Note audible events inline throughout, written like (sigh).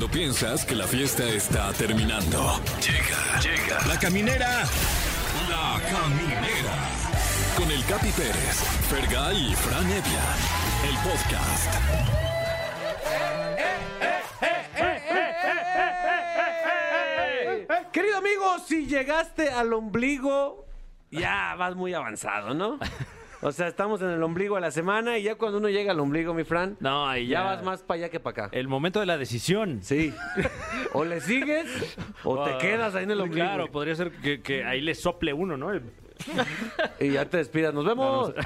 Cuando piensas que la fiesta está terminando. Llega, llega. La caminera. La caminera. Con el Capi Pérez, Fergay y Fran Evia. El podcast. Querido amigo, si llegaste al ombligo, ya vas muy avanzado, ¿no? (laughs) O sea, estamos en el ombligo de la semana y ya cuando uno llega al ombligo, mi Fran, No, ahí ya ya. vas más para allá que para acá. El momento de la decisión. Sí. (laughs) O le sigues o te quedas ahí en el ombligo. Claro, podría ser que, que ahí le sople uno, ¿no? El- Y ya te despidas. ¡Nos vemos! (laughs)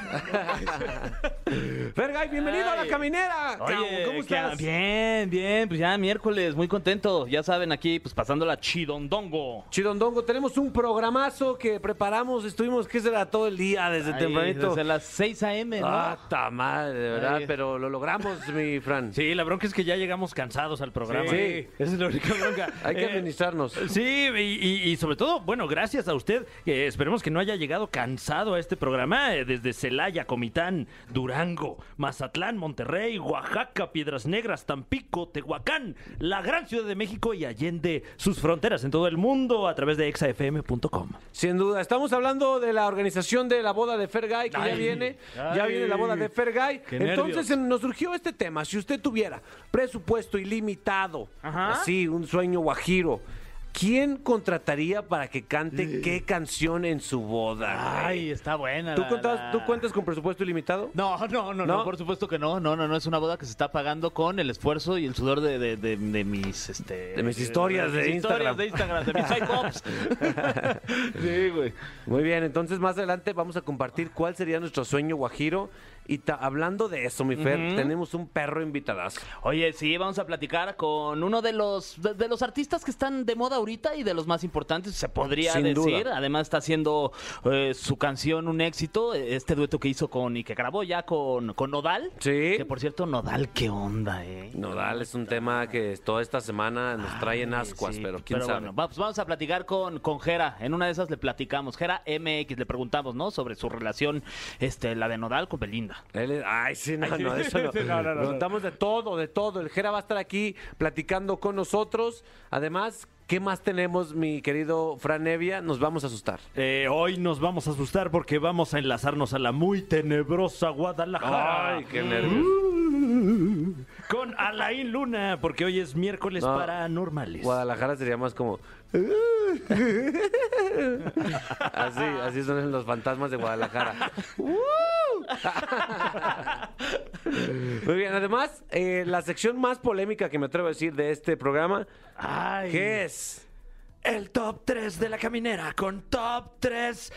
Fergay, bienvenido a la Ay. caminera. Oye, ¿cómo ¿qué- estás? Bien, bien, pues ya miércoles, muy contento. Ya saben, aquí, pues pasando la chidondongo. Chidondongo, tenemos un programazo que preparamos. Estuvimos, ¿qué será? Todo el día, desde Ahí, tempranito. Desde las 6 a.m., ¿no? Ah, ta madre, de verdad, Ay. pero lo logramos, mi Fran. Sí, la bronca es que ya llegamos cansados al programa. Sí. Esa es la única bronca. Hay que Eh, administrarnos. Sí, y, y- y sobre todo, bueno, gracias a usted, esperemos que no haya llegado cansado a este programa eh, desde Celaya, Comitán, Durango, Mazatlán, Monterrey, Oaxaca, Piedras Negras, Tampico, Tehuacán, la gran Ciudad de México y Allende sus fronteras en todo el mundo a través de exafm.com. Sin duda, estamos hablando de la organización de la boda de Fergay, que ya Ay, viene, ya viene la boda de Fergay. Entonces nervios. nos surgió este tema, si usted tuviera presupuesto ilimitado, Ajá. así, un sueño guajiro, ¿quién contrataría para que cante qué canción en su boda? Ay, está buena. ¿Tú, la- cuentas- la- ¿Tú cuentas con presupuesto ilimitado? No, no, no, ¿No? no, por supuesto que no. No, no, no, es una boda que se está pagando con el esfuerzo y el sudor de, de, de- de mis, este... De mis historias de mis Instagram. historias de Instagram, de mis iPops. (laughs) sí, güey. Muy bien, entonces más adelante vamos a compartir cuál sería nuestro sueño guajiro. Y ta- hablando de eso, mi Fer, tenemos un perro invitadazo. Oye, sí, vamos a platicar con uno de los de, de los artistas que están de moda ahorita y de los más importantes, se podría Sin decir. duda. Además está haciendo eh, su canción un éxito, este dueto que hizo con y que grabó ya con, con Nodal. Sí. Que por cierto, Nodal, qué onda, eh. Nodal es un tema que toda esta semana nos trae en ascuas, sí, pero quién sabe. bueno, va- pues vamos a platicar con, con Jera. En una de esas le platicamos. Jera MX, le preguntamos, ¿no? Sobre su relación, este, la de Nodal con Belinda. Él es- ay, sí, no, no, eso (laughs) no. Preguntamos de todo, de todo. El Jera va a estar aquí platicando con nosotros. Además, ¿qué más tenemos, mi querido Fran Nevia? Nos vamos a asustar. Eh, hoy nos vamos a asustar porque vamos a enlazarnos a la muy tenebrosa Guadalajara. Ay, qué nervios. Con Alain Luna, porque hoy es miércoles No. paranormales. Guadalajara sería más como. Así, así son los fantasmas de Guadalajara. Muy bien, además, eh, la sección más polémica que me atrevo a decir de este programa, Ay. ¿qué es? El top 3 de la caminera con top 3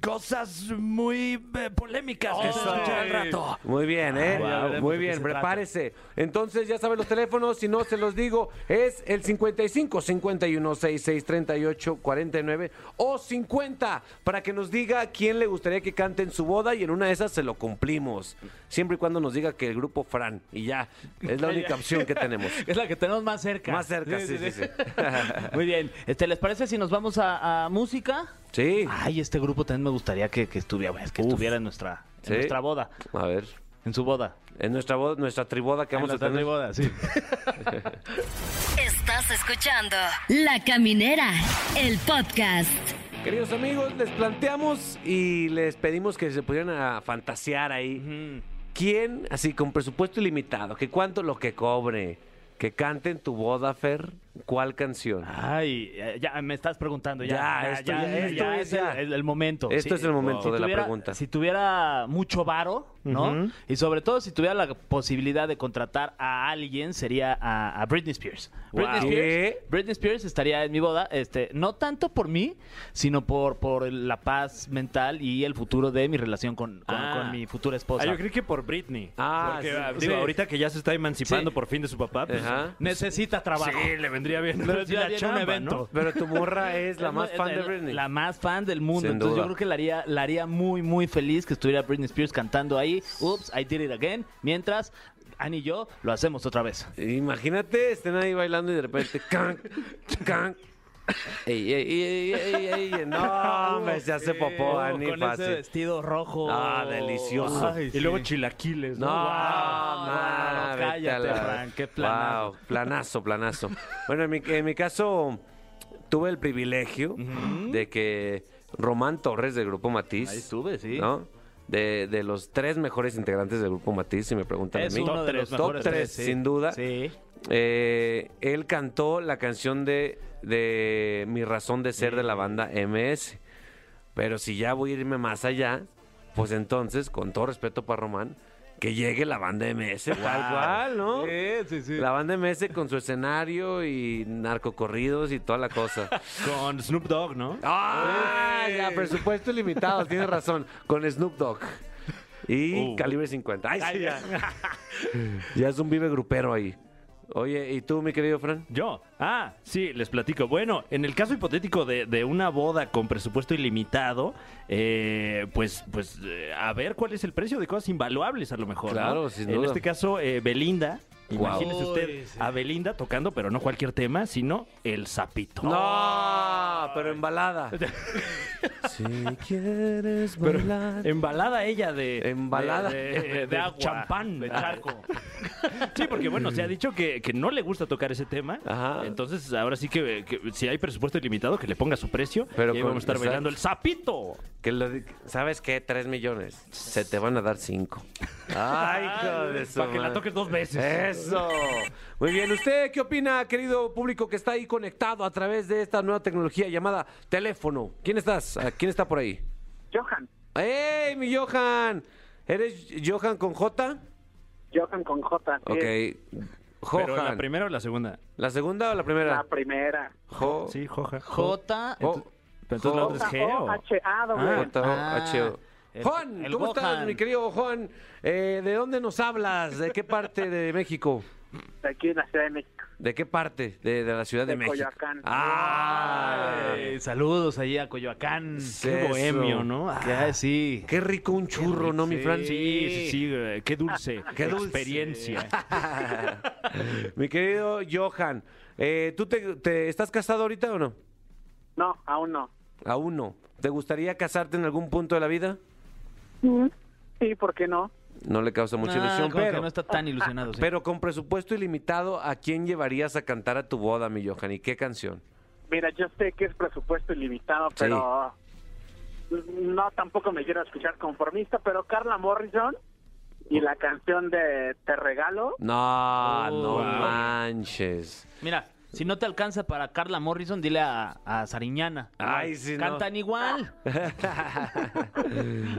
cosas muy eh, polémicas que se escuchan al rato. Muy bien, ¿eh? Ah, Muy bien, se prepárese. Entonces, ya saben los teléfonos, si no se los digo, es el 55 51 66 38 49 o 50 para que nos diga quién le gustaría que cante en su boda y en una de esas se lo cumplimos. Siempre y cuando nos diga que el grupo Fran y ya, es la (laughs) única opción que tenemos. Es la que tenemos más cerca. Más cerca, sí, sí, sí. (laughs) Muy bien. Este, ¿Les parece si nos vamos a, a música? Sí, Ay, este grupo también me gustaría que, que estuviera, que Uf. estuviera en nuestra, en Sí. nuestra boda. a ver. En su boda. En nuestra boda, nuestra triboda que vamos a En nuestra tener. boda, sí. Estás escuchando La Caminera, el podcast. Queridos amigos, les planteamos y les pedimos que se pudieran a fantasear ahí. ¿Quién, así con presupuesto ilimitado, que cuánto lo que cobre, que cante en tu boda, Fer, cuál canción? Ay, eh, ya me estás preguntando. Ya, Ya, esto ya- esto es el- ya. el, el momento. Esto es el momento de la tuviera- pregunta. Si tuviera mucho varo, ¿no? Y sobre todo si tuviera la posibilidad de contratar a alguien, sería a, a Britney Spears. Britney, Wow. Spears ¿Qué? Britney Spears estaría en mi boda, este, no tanto por mí, sino por, por la paz mental y el futuro de mi relación con, con- Ah. con mi futura esposa. Ah, yo creí que por Britney. Ah, Porque, sí, sí. digo, ahorita que ya se está emancipando Sí. por fin de su papá, pues. Necesita trabajo. sí, le vendría bien. Vendría (laughs) Sí, la un evento. ¿no? Pero tu morra (laughs) es la más fan de Britney. La más fan del mundo. Sin Entonces duda. yo creo que la haría, la haría muy, muy feliz que estuviera Britney Spears cantando ahí. Oops, I did it again. Mientras Annie y yo lo hacemos otra vez. Imagínate, estén ahí bailando y de repente, (laughs) can, can, Ey, ey, ey, ey, ey, ey, No, (laughs) hombre, se hace popó, Ani, Con ese fácil. vestido rojo. Ah, delicioso. Ay, Y luego chilaquiles, ¿no? Vete cállate, a la- Fran, qué planazo. Wow, planazo, planazo. Bueno, en mi, en mi caso, tuve el privilegio de que Román Torres del Grupo Matiz. Ahí estuve, sí. ¿no? De, de los tres mejores integrantes del Grupo Matiz, si me preguntan Es a mí. uno Top de tres, los top tres, sí. sin duda. Sí. Eh, él cantó la canción de, de Mi razón de ser de la banda MS. Pero si ya voy a irme más allá, pues entonces, con todo respeto para Román, que llegue la banda MS, tal cual, ¿no? Sí, sí, sí. La banda MS con su escenario y narcocorridos y toda la cosa. (laughs) Con Snoop Dogg, ¿no? ¡Ah! Ya, presupuesto ilimitado, tienes razón. Con Snoop Dogg. Y Uh. calibre 50. Ay, sí, ya. (laughs) ya es un vive grupero ahí. Oye, ¿y tú, mi querido Fran? Yo. Ah, sí, les platico. Bueno, en el caso hipotético de, de una boda con presupuesto ilimitado, eh, pues, pues eh, a ver cuál es el precio de cosas invaluables a lo mejor. ¿no? Claro, sin En duda. este caso, eh, Belinda. Imagínese usted Uy, sí. a Belinda tocando, pero no cualquier tema, sino el sapito. No, pero en balada. (laughs) si quieres bailar. Embalada ella de... Embalada. De, de- De de agua, champán. de charco. Sí, porque bueno, se ha dicho que, que no le gusta tocar ese tema. Ajá. Entonces, ahora sí que, que si hay presupuesto ilimitado, que le ponga su precio. Pero y ahí con- vamos a estar exacto. bailando el sapito. Que lo di- ¿Sabes qué? Tres millones. Se te van a dar cinco. Ay, hijo de su Para que la toques dos veces. Eso. Muy bien. ¿Usted qué opina, querido público que está ahí conectado a través de esta nueva tecnología llamada teléfono? ¿Quién estás? Ah, ¿Quién está por ahí? Johan. ¡Ey, mi Johan! ¿Eres Johan con J? Johan con J. sí, Ok. Pero la primera o la segunda. ¿La segunda o la primera? La primera. Jo. Sí, Joja. J. Jo- Pero entonces la otra es G o... J- Ah, H- O. el- Juan, el ¿cómo estás, mi querido Juan? Eh, ¿De dónde nos hablas? ¿De qué parte de México? de aquí en la Ciudad de México. ¿De qué parte? De, de la Ciudad de, De México. Coyoacán. ¡Ah! Ay, saludos ahí a Coyoacán. Qué bohemio, ¿no? Ah, sí. Qué rico un churro, ¿no, mi Fran? Sí, sí, sí, qué dulce. (laughs) Qué dulce. experiencia. (laughs) mi querido Johan, eh, ¿tú te, te- estás casado ahorita o no? No, aún no. Aún no. ¿Te gustaría casarte en algún punto de la vida? Sí, ¿por qué no? No le causa mucha Ah, ilusión, que pero, no está tan ilusionado. sí. pero con presupuesto ilimitado, ¿a quién llevarías a cantar a tu boda, mi Johan? ¿Y qué canción? Mira, yo sé que es presupuesto ilimitado, pero no tampoco me quiero escuchar conformista, pero Carla Morrison y la canción de Te Regalo, No, Oh, no wow. manches. Mira, si no te alcanza para Carla Morrison, dile a, a Sariñana. Ay, sí, no. Cantan igual. (laughs)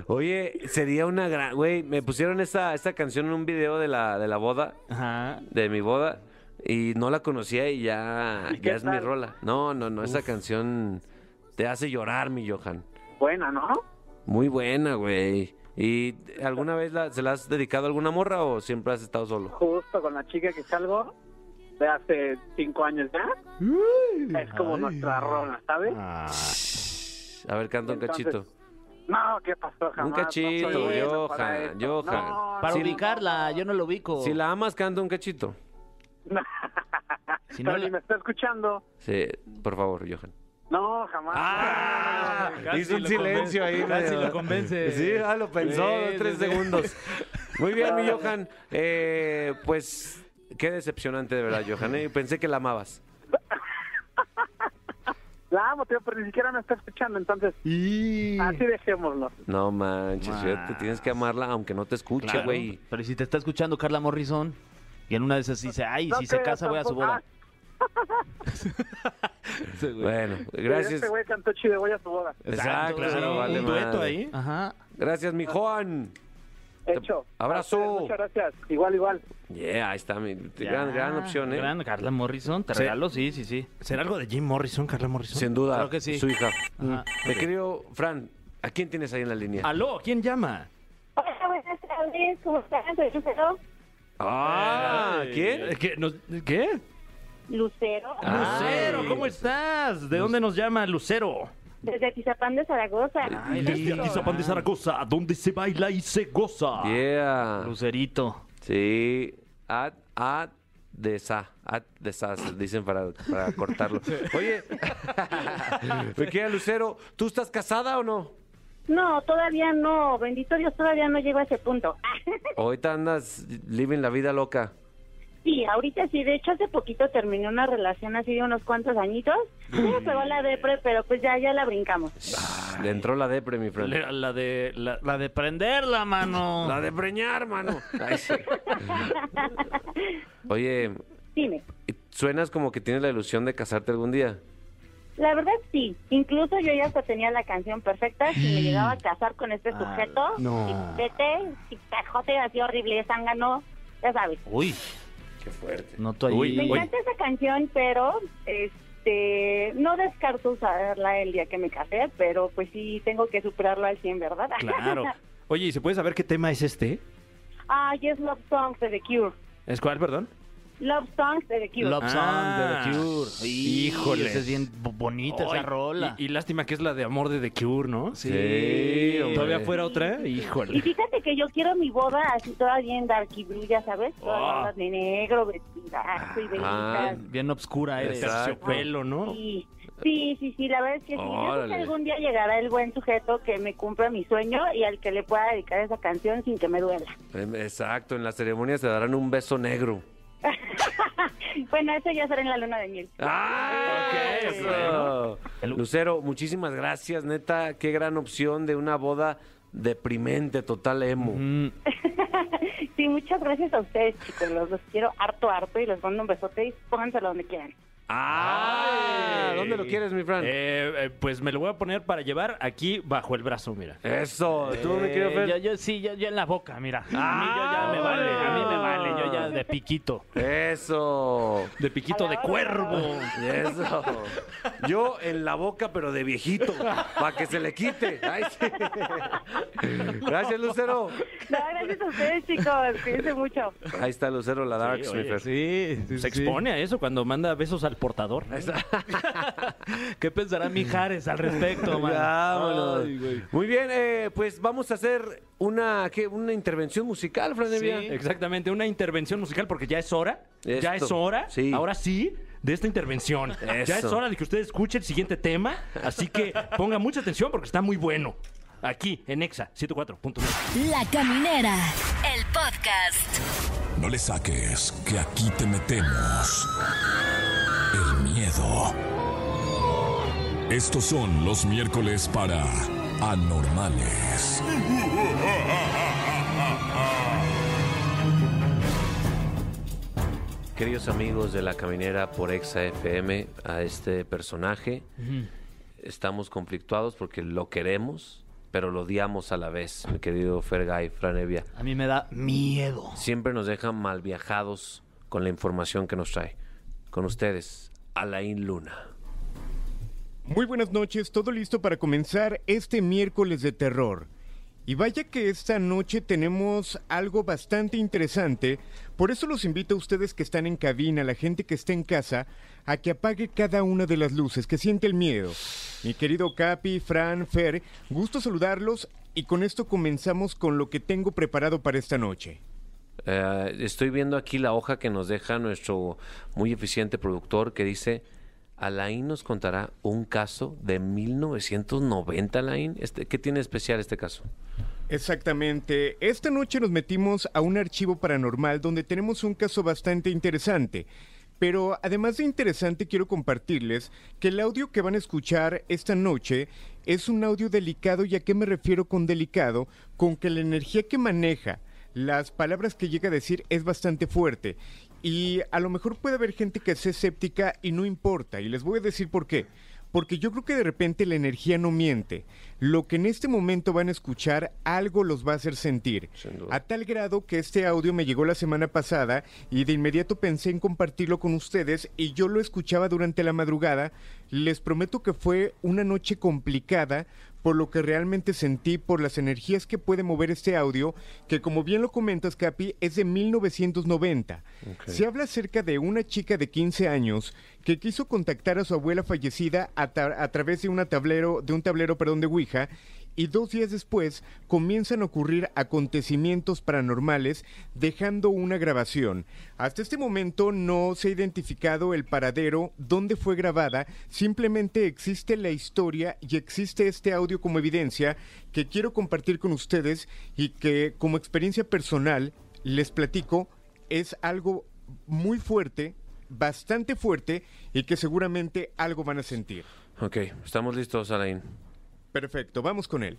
Oye, sería una gran... Güey, me pusieron esta, esta canción en un video de la, de la boda, Ajá. de mi boda, y no la conocía y ya, ¿Y qué ya es mi tal? rola. No, no, no, esa canción te hace llorar, mi Johan. buena, ¿no? Muy buena, güey. ¿Y alguna vez la- se la has dedicado a alguna morra o siempre has estado solo? Justo con la chica que salgo de hace cinco años ya. es como nuestra rola, ¿sabes? Ah, A ver, canta un Entonces, cachito. No, ¿qué pasó? Jamás. Un cachito, no Johan. Johan. No, Para ubicarla, yo no lo ubico. Si la amas, canta un cachito. no. Si Pero la- me está escuchando. Sí, por favor, Johan. No, jamás. ¡Ah! Casi Hizo un silencio convence- ahí. casi lo convence. Sí, ah, lo pensó, Sí, tres sí, sí. segundos. Muy bien, mi (laughs) Johan. Eh, pues, qué decepcionante de verdad, Johan. ¿eh? Pensé que la amabas. (laughs) La amo, tío, pero ni siquiera me está escuchando, entonces así dejémoslo. No manches, fíjate, tienes que amarla aunque no te escuche, Claro. güey. Pero si te está escuchando Carla Morrison, y en una de esas dice, ay, No si se casa voy a su boda. Ah, (laughs) Sí, güey. Bueno, Este gracias. güey cantó chido, voy a su boda. Exacto, claro. sí, vale un dueto madre. ahí. Ajá. Gracias, mi Juan. Hecho. Abrazo. Ustedes, Muchas gracias. Igual, igual. Yeah, ahí está, mi Ya, gran, gran opción, ¿eh? Gran Carla Morrison, te Sí. regalo, sí, sí, sí. ¿Será algo de Jim Morrison, Carla Morrison? Sin duda, Claro que sí. su hija. Ajá. Mi querido Fran, ¿a quién tienes ahí en la línea? Aló, ¿quién llama? Hola, buenas tardes, ¿cómo están? Soy Lucero. Ah, ¿quién? Eh, ¿Qué? ¿Qué? Lucero, Ah. Lucero, ¿cómo estás? ¿De dónde nos llama Lucero? Desde Tizapán de Zaragoza. Ay, desde Atizapán de Zaragoza, donde se baila y se goza. Yeah. Lucerito. Sí. A, a desa, at desas, dicen para, para (laughs) cortarlo. Oye, (laughs) me queda Lucero, ¿tú estás casada o no? No, todavía no. Bendito Dios, todavía no llego a ese punto. (laughs) Ahorita andas living la vida loca. Sí, ahorita sí. De hecho, hace poquito terminé una relación así de unos cuantos añitos. Sí me pegó la depre, pero pues ya, ya la brincamos. Le entró la depre, mi friend. La, la de... La, La de prenderla, mano. La de preñar, mano. Ay, sí. (laughs) Oye, Dime. suenas como que tienes la ilusión de casarte algún día. La verdad sí. Incluso yo ya hasta tenía la canción perfecta. Si me llegaba a casar con este sujeto, no. si vete, si cajote así horrible, zángano, ya sabes. Uy, Qué fuerte. ahí. Uy, Me encanta esa canción, pero este no descarto usarla el día que me casé, pero pues sí tengo que superarlo al 100, ¿verdad? (laughs) Claro. Oye, ¿y se puede saber qué tema es este? Ay, es Love Songs de The Cure. ¿Es cuál, perdón? Love Songs de The Cure. Love Ah, de The Cure. híjole. Esa es bien bo- bonita esa rola. Y, y lástima que es la de amor de The Cure, ¿no? Sí, hombre. Todavía fuera otra, Y híjole. fíjate que yo quiero mi boda así toda bien darky blue, ya sabes, todas Ah. bodas de negro, vestidazo y Ah. velitas. Bien obscura eres. Terciopelo, ¿no? Sí, sí, sí, sí, la verdad es que sí. Yo creo que algún día llegará el buen sujeto que me cumpla mi sueño y al que le pueda dedicar esa canción sin que me duela. Em, Exacto, en la ceremonia se darán un beso negro. (laughs) Bueno, eso ya será en la luna de miel. ¡Ah! ok, eso. Lucero, muchísimas gracias, neta. Qué gran opción de una boda deprimente, total emo. Mm, (laughs) Sí, muchas gracias a ustedes, chicos. Los, los quiero harto, harto y les mando un besote y pónganselo donde quieran. ¡Ah! Ay. ¿Dónde lo quieres, mi Fran? Eh, eh, pues me lo voy a poner para llevar aquí bajo el brazo, mira. Eso, tú, mi querido Eh, yo, yo sí, yo, yo en la boca, mira. a mí Ah, yo ya me vale, a mí me vale, yo ya de piquito. Eso. De piquito de cuervo. Eso. Yo en la boca, pero de viejito, para que se le quite. Ay, sí. Gracias, Lucero. No, gracias a ustedes, chicos. Cuídense mucho. Ahí está Lucero, la Darks, mi oye, Fer. Sí, Se expone a eso cuando manda besos al portador. (laughs) ¿Qué pensará Mijares al respecto, man? Ay. Muy bien, eh, pues vamos a hacer una, ¿qué? una intervención musical, Fran Evia. Exactamente, una intervención musical porque ya es hora. Ya es hora. sí. Ahora sí. De esta intervención. Ya es hora de que usted escuche el siguiente tema. Así que ponga mucha atención porque está muy bueno. Aquí, en Exa 104.9. La Caminera, el podcast. No le saques, que aquí te metemos miedo. Estos son los miércoles para anormales. Queridos amigos de La Caminera por Exa FM, a este personaje, estamos conflictuados porque lo queremos, pero lo odiamos a la vez, mi querido Fergay, Fran Evia. A mí me da miedo. Siempre nos deja mal viajados con la información que nos trae. Con ustedes, Alain Luna. Muy buenas noches, todo listo para comenzar este miércoles de terror. Y vaya que esta noche tenemos algo bastante interesante, por eso los invito a ustedes que están en cabina, la gente que está en casa, a que apague cada una de las luces, que siente el miedo. Mi querido Capi, Fran, Fer, gusto saludarlos y con esto comenzamos con lo que tengo preparado para esta noche. Eh, estoy viendo aquí la hoja que nos deja nuestro muy eficiente productor que dice, Alain nos contará un caso de 1990, Alain. Este, ¿Qué tiene especial este caso? Exactamente. Esta noche nos metimos a un archivo paranormal donde tenemos un caso bastante interesante. Pero además de interesante, quiero compartirles que el audio que van a escuchar esta noche es un audio delicado. ¿Y a qué me refiero con delicado? Con que la energía que maneja, las palabras que llega a decir es bastante fuerte. Y a lo mejor puede haber gente que sea escéptica y no importa. Y les voy a decir por qué. Porque yo creo que de repente la energía no miente. Lo que en este momento van a escuchar, algo los va a hacer sentir. A tal grado que este audio me llegó la semana pasada y de inmediato pensé en compartirlo con ustedes y yo lo escuchaba durante la madrugada. Les prometo que fue una noche complicada por lo que realmente sentí por las energías que puede mover este audio, que como bien lo comentas, Capi, es de 1990. Se habla acerca de una chica de 15 años que quiso contactar a su abuela fallecida a, a través de, una tablero, de un tablero perdón, de Ouija y dos días después comienzan a ocurrir acontecimientos paranormales dejando una grabación. Hasta este momento no se ha identificado el paradero, dónde fue grabada, simplemente existe la historia y existe este audio como evidencia que quiero compartir con ustedes y que como experiencia personal les platico es algo muy fuerte, bastante fuerte y que seguramente algo van a sentir. Ok, estamos listos, Alain. Perfecto, vamos con él.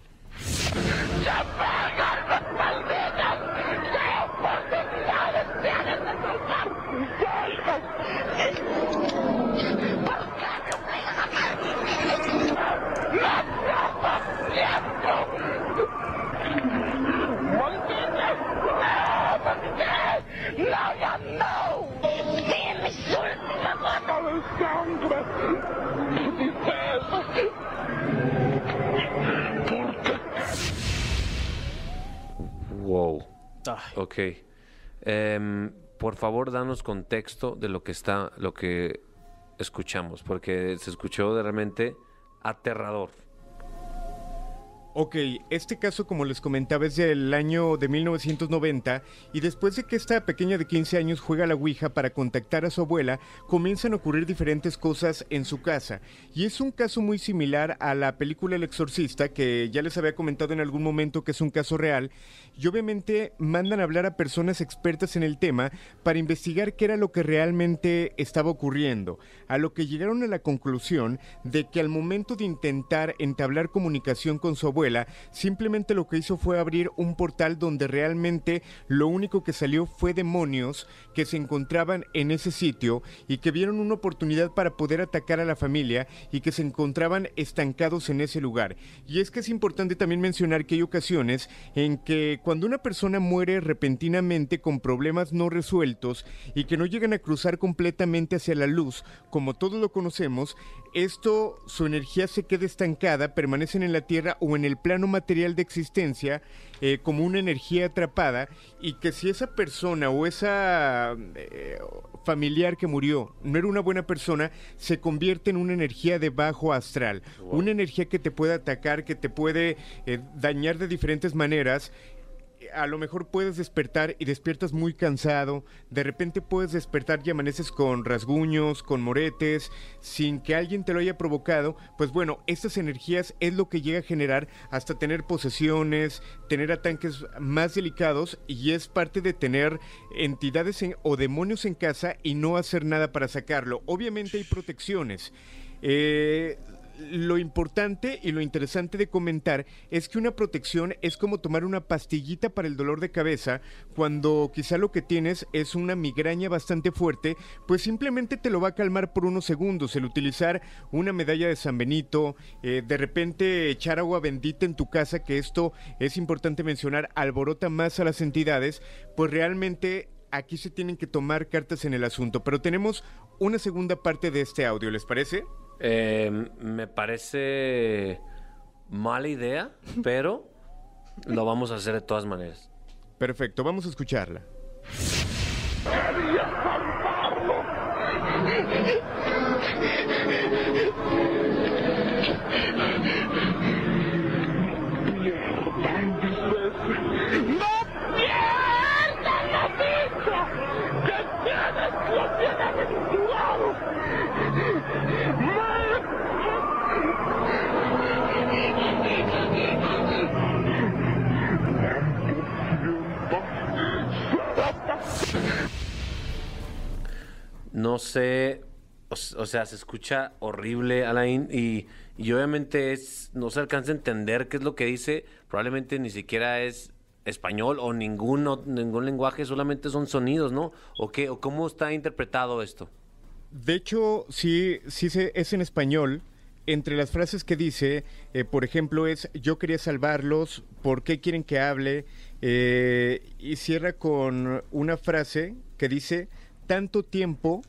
Ok. Em, por favor, danos contexto de lo que está, lo que escuchamos, porque se escuchó de realmente aterrador. Ok, este caso como les comentaba es del año de 1990 y después de que esta pequeña de 15 años juega la Ouija para contactar a su abuela, comienzan a ocurrir diferentes cosas en su casa. Y es un caso muy similar a la película El Exorcista, que ya les había comentado en algún momento que es un caso real, y obviamente mandan a hablar a personas expertas en el tema para investigar qué era lo que realmente estaba ocurriendo, a lo que llegaron a la conclusión de que al momento de intentar entablar comunicación con su abuela, simplemente lo que hizo fue abrir un portal donde realmente lo único que salió fue demonios que se encontraban en ese sitio y que vieron una oportunidad para poder atacar a la familia y que se encontraban estancados en ese lugar. Y es que es importante también mencionar que hay ocasiones en que cuando una persona muere repentinamente con problemas no resueltos y que no llegan a cruzar completamente hacia la luz, como todos lo conocemos, esto, su energía se queda estancada, permanecen en la Tierra o en el plano material de existencia eh, como una energía atrapada y que si esa persona o esa eh, familiar que murió no era una buena persona, se convierte en una energía de bajo astral, una energía que te puede atacar, que te puede eh, dañar de diferentes maneras a lo mejor puedes despertar y despiertas muy cansado, de repente puedes despertar y amaneces con rasguños, con moretes, sin que alguien te lo haya provocado, pues bueno, estas energías es lo que llega a generar hasta tener posesiones, tener ataques más delicados y es parte de tener entidades en- o demonios en casa y no hacer nada para sacarlo. Obviamente hay protecciones. Eh, lo importante y lo interesante de comentar es que una protección es como tomar una pastillita para el dolor de cabeza cuando quizá lo que tienes es una migraña bastante fuerte, pues simplemente te lo va a calmar por unos segundos. El utilizar una medalla de San Benito, eh, de repente echar agua bendita en tu casa, que esto es importante mencionar, alborota más a las entidades, pues realmente aquí se tienen que tomar cartas en el asunto. Pero tenemos una segunda parte de este audio, ¿les parece? Eh, me parece mala idea, (laughs) pero lo vamos a hacer de todas maneras. Perfecto, vamos a escucharla. No sé, o, sea, se escucha horrible, Alain, y, y obviamente es, no se alcanza a entender qué es lo que dice, probablemente ni siquiera es español o ningún, ningún lenguaje, solamente son sonidos, ¿no? ¿O qué? ¿O cómo está interpretado esto? De hecho, sí, sí es en español. Entre las frases que dice, eh, por ejemplo, es yo quería salvarlos, ¿por qué quieren que hable? Eh, y cierra con una frase que dice, tanto tiempo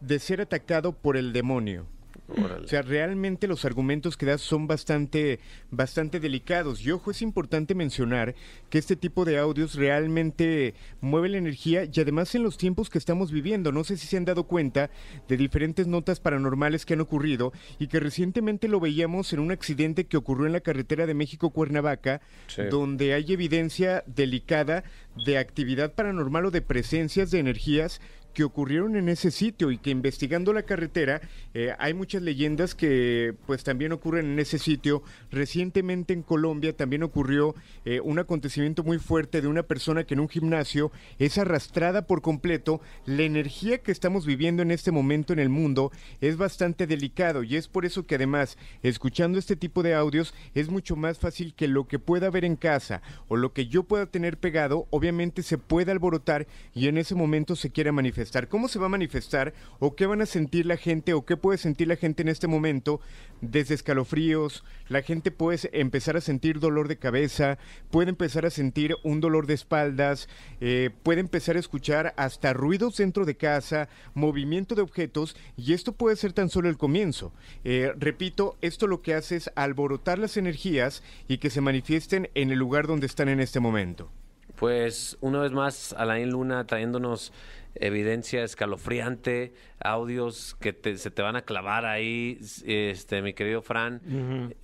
de ser atacado por el demonio. Órale. O sea, realmente los argumentos que das son bastante, bastante delicados. Y ojo, es importante mencionar que este tipo de audios realmente mueve la energía y además en los tiempos que estamos viviendo. No sé si se han dado cuenta de diferentes notas paranormales que han ocurrido y que recientemente lo veíamos en un accidente que ocurrió en la carretera de México-Cuernavaca, Sí. donde hay evidencia delicada de actividad paranormal o de presencias de energías que ocurrieron en ese sitio y que investigando la carretera eh, hay muchas leyendas que pues también ocurren en ese sitio. Recientemente en Colombia también ocurrió eh, un acontecimiento muy fuerte de una persona que en un gimnasio es arrastrada por completo. La energía que estamos viviendo en este momento en el mundo es bastante delicado y es por eso que además escuchando este tipo de audios es mucho más fácil que lo que pueda ver en casa o lo que yo pueda tener pegado obviamente se pueda alborotar y en ese momento se quiera manifestar. ¿Cómo se va a manifestar o qué van a sentir la gente o qué puede sentir la gente en este momento? Desde escalofríos, la gente puede empezar a sentir dolor de cabeza, puede empezar a sentir un dolor de espaldas, eh, puede empezar a escuchar hasta ruidos dentro de casa, movimiento de objetos y esto puede ser tan solo el comienzo. Eh, repito, esto lo que hace es alborotar las energías y que se manifiesten en el lugar donde están en este momento. Pues una vez más, Alain Luna trayéndonos evidencia escalofriante, audios que te- se te van a clavar ahí, este, mi querido Fran.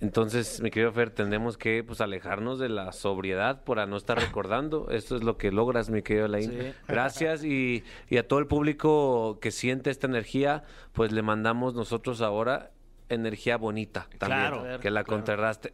Entonces, mi querido Fer, tendremos que pues alejarnos de la sobriedad para no estar recordando. Esto es lo que logras, mi querido Alain. Sí. Gracias y, y a todo el público que siente esta energía, pues le mandamos nosotros ahora energía bonita también, Claro, que la contrarraste.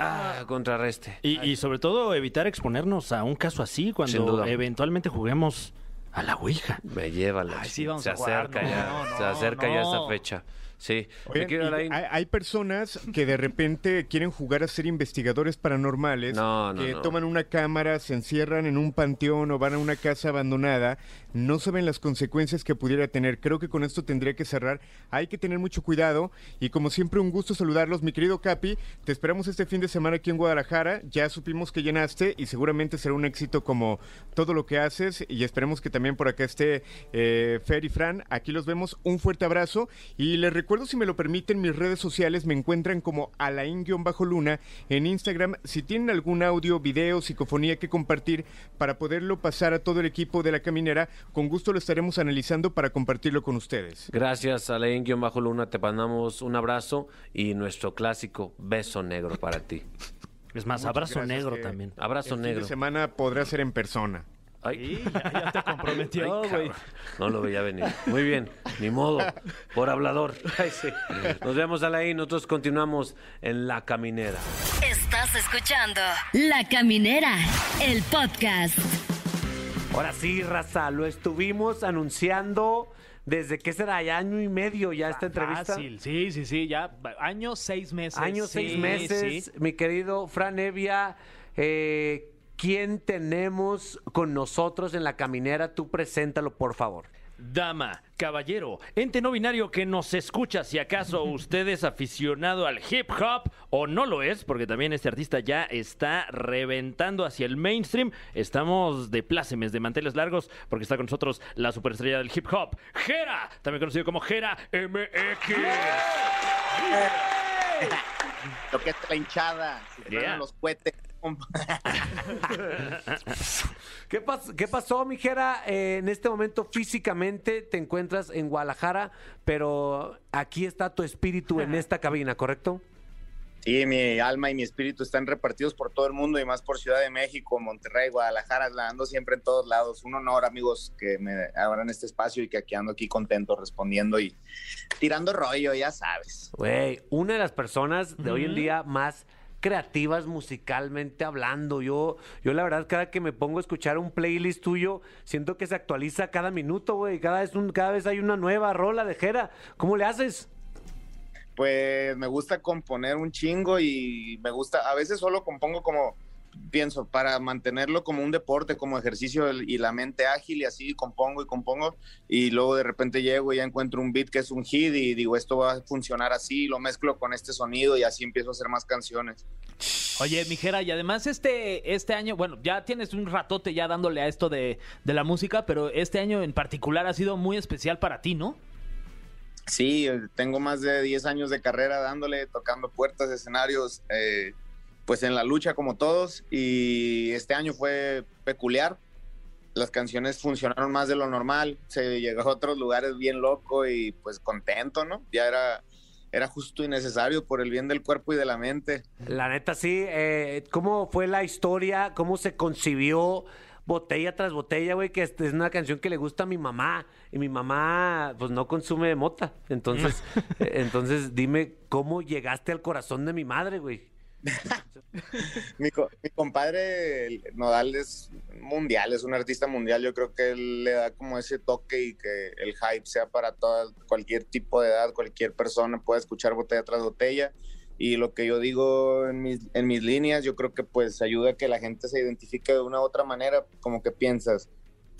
Ah, contrarreste. Y, y sobre todo evitar exponernos a un caso así cuando eventualmente juguemos a la Ouija. Me lleva la Ay, sí, vamos se a jugar, acerca no, ya, no, se acerca ya esa fecha. Sí. Oigan, hay personas que de repente quieren jugar a ser investigadores paranormales, No, no, que no. toman una cámara, se encierran en un panteón o van a una casa abandonada, no saben las consecuencias que pudiera tener. Creo que con esto tendría que cerrar. Hay que tener mucho cuidado y como siempre un gusto saludarlos, mi querido Capi. Te esperamos este fin de semana aquí en Guadalajara. Ya supimos que llenaste y seguramente será un éxito como todo lo que haces y esperemos que también por acá esté eh, Fer y Fran. Aquí los vemos. Un fuerte abrazo y les recuerdo si me lo permiten mis redes sociales me encuentran como Alain-Luna en Instagram. Si tienen algún audio, video, psicofonía que compartir para poderlo pasar a todo el equipo de la caminera, con gusto lo estaremos analizando para compartirlo con ustedes. gracias Alain-Luna, te mandamos un abrazo y nuestro clásico beso negro para ti. Es más, Muchas abrazo negro que también. Abrazo el fin negro. de semana podrá ser en persona. Ay, Sí, ya, ya te comprometió, güey. No lo veía venir. Muy bien, ni modo, por hablador. (laughs) Ay, sí. Nos vemos Alain, nosotros continuamos en La Caminera. Estás escuchando La Caminera, el podcast. Ahora sí, raza, lo estuvimos anunciando desde que será ya año y medio ya esta entrevista. Fácil, sí, sí, sí, ya. Años, seis meses. Años, seis meses, sí. mi querido Fran Evia. Eh, ¿Quién tenemos con nosotros en la caminera? Tú preséntalo, por favor. Dama, caballero, ente no binario que nos escucha, si acaso (laughs) usted es aficionado al hip hop o no lo es, porque también este artista ya está reventando hacia el mainstream. Estamos de plácemes, de manteles largos, porque está con nosotros la superestrella del hip hop, Jera, también conocido como Jera MX. Lo que es la hinchada, si te Yeah. yeah. los cohetes. (laughs) ¿Qué, pas- qué pasó, mijera? Eh, en este momento físicamente te encuentras en Guadalajara, pero aquí está tu espíritu en esta cabina, ¿correcto? Sí, mi alma y mi espíritu están repartidos por todo el mundo y más por Ciudad de México, Monterrey, Guadalajara, la ando siempre en todos lados. Un honor, amigos, que me abran este espacio y que aquí ando aquí contento respondiendo y tirando rollo, ya sabes. Güey, una de las personas de hoy en día más creativas musicalmente hablando. Yo, yo la verdad, cada que me pongo a escuchar un playlist tuyo, siento que se actualiza cada minuto, güey. Cada vez, cada vez hay una nueva rola de Jera. ¿Cómo le haces? Pues me gusta componer un chingo y me gusta, a veces solo compongo como, pienso, para mantenerlo como un deporte, como ejercicio y la mente ágil y así compongo y compongo y luego de repente llego y ya encuentro un beat que es un hit y digo, esto va a funcionar así, lo mezclo con este sonido y así empiezo a hacer más canciones. Oye, Mijera, y además este, este año, bueno, ya tienes un ratote ya dándole a esto de, de la música, pero este año en particular ha sido muy especial para ti, ¿no? Sí, tengo más de 10 años de carrera dándole, tocando puertas, escenarios, eh, pues en la lucha como todos. Y este año fue peculiar. Las canciones funcionaron más de lo normal. Se llegó a otros lugares bien loco y pues contento, ¿no? Ya era, era justo y necesario por el bien del cuerpo y de la mente. La neta, sí. eh, ¿Cómo fue la historia? ¿Cómo se concibió botella tras botella, güey? Que es es una canción que le gusta a mi mamá. Y mi mamá, pues, no consume mota. Entonces, (laughs) eh, entonces dime, ¿cómo llegaste al corazón de mi madre, güey? Mi, co- compadre Nodal es mundial, es un artista mundial. Yo creo que él le da como ese toque y que el hype sea para toda, cualquier tipo de edad, cualquier persona pueda escuchar botella tras botella. Y lo que yo digo en mis, líneas, yo creo que pues ayuda a que la gente se identifique de una u otra manera, como que piensas,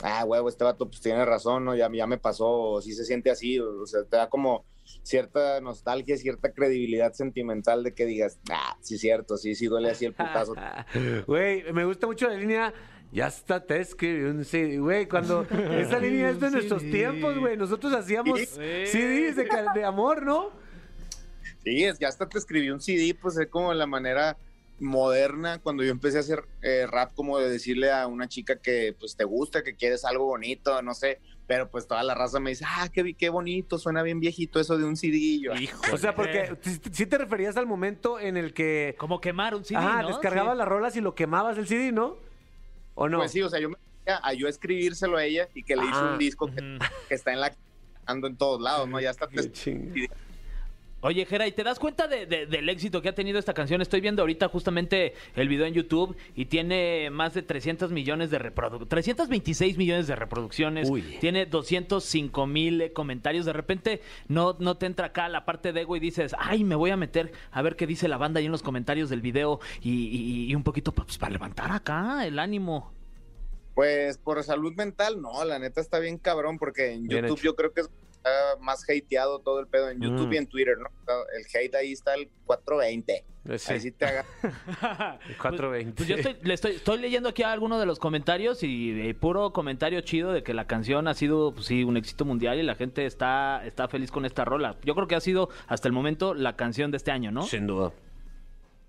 ah, huevo, este vato pues tiene razón, ¿no? Ya, me pasó, o sí se siente así, o, o sea, te da como cierta nostalgia, cierta credibilidad sentimental de que digas, ah, sí es cierto, sí, sí duele así el putazo. (laughs) Güey, me gusta mucho la línea. Ya hasta te escribí un CD, güey. Cuando (laughs) esa línea es de nuestros tiempos, güey. Nosotros hacíamos Sí. CDs de amor, ¿no? Sí, es, ya hasta te escribí un CD, pues es como la manera moderna cuando yo empecé a hacer eh, rap, como de decirle a una chica que pues te gusta, que quieres algo bonito, no sé, pero pues toda la raza me dice, ah, qué, qué bonito, suena bien viejito eso de un CD. Y yo, O sea, porque si te referías al momento en el que Como quemar un CD, ah, ¿no? descargabas Sí. las rolas y lo quemabas el CD, ¿no? ¿O no? Pues sí, o sea, yo me a, a yo escribírselo a ella y que le hice Ah, un disco que, está en la ando en todos lados, ¿no? Ya está Qué Oye, Jera, ¿y te das cuenta de- de- del éxito que ha tenido esta canción? Estoy viendo ahorita justamente el video en YouTube y tiene más de 300 millones de reproducciones, 326 millones de reproducciones, Uy. tiene 205 mil eh, comentarios. De repente no, no te entra acá la parte de ego y dices, ay, me voy a meter a ver qué dice la banda ahí en los comentarios del video y, y- y un poquito pues, para levantar acá el ánimo. Pues por salud mental, no, la neta está bien cabrón, porque en Bien YouTube hecho. yo creo que está más hateado todo el pedo en YouTube Mm. y en Twitter, ¿no? El hate ahí está el 420. Sí. Ahí sí te haga. (laughs) 420. Pues yo estoy, le estoy, estoy leyendo aquí algunos de los comentarios y eh, puro comentario chido de que la canción ha sido, pues sí, un éxito mundial y la gente está, está feliz con esta rola. Yo creo que ha sido hasta el momento la canción de este año, ¿no? Sin duda.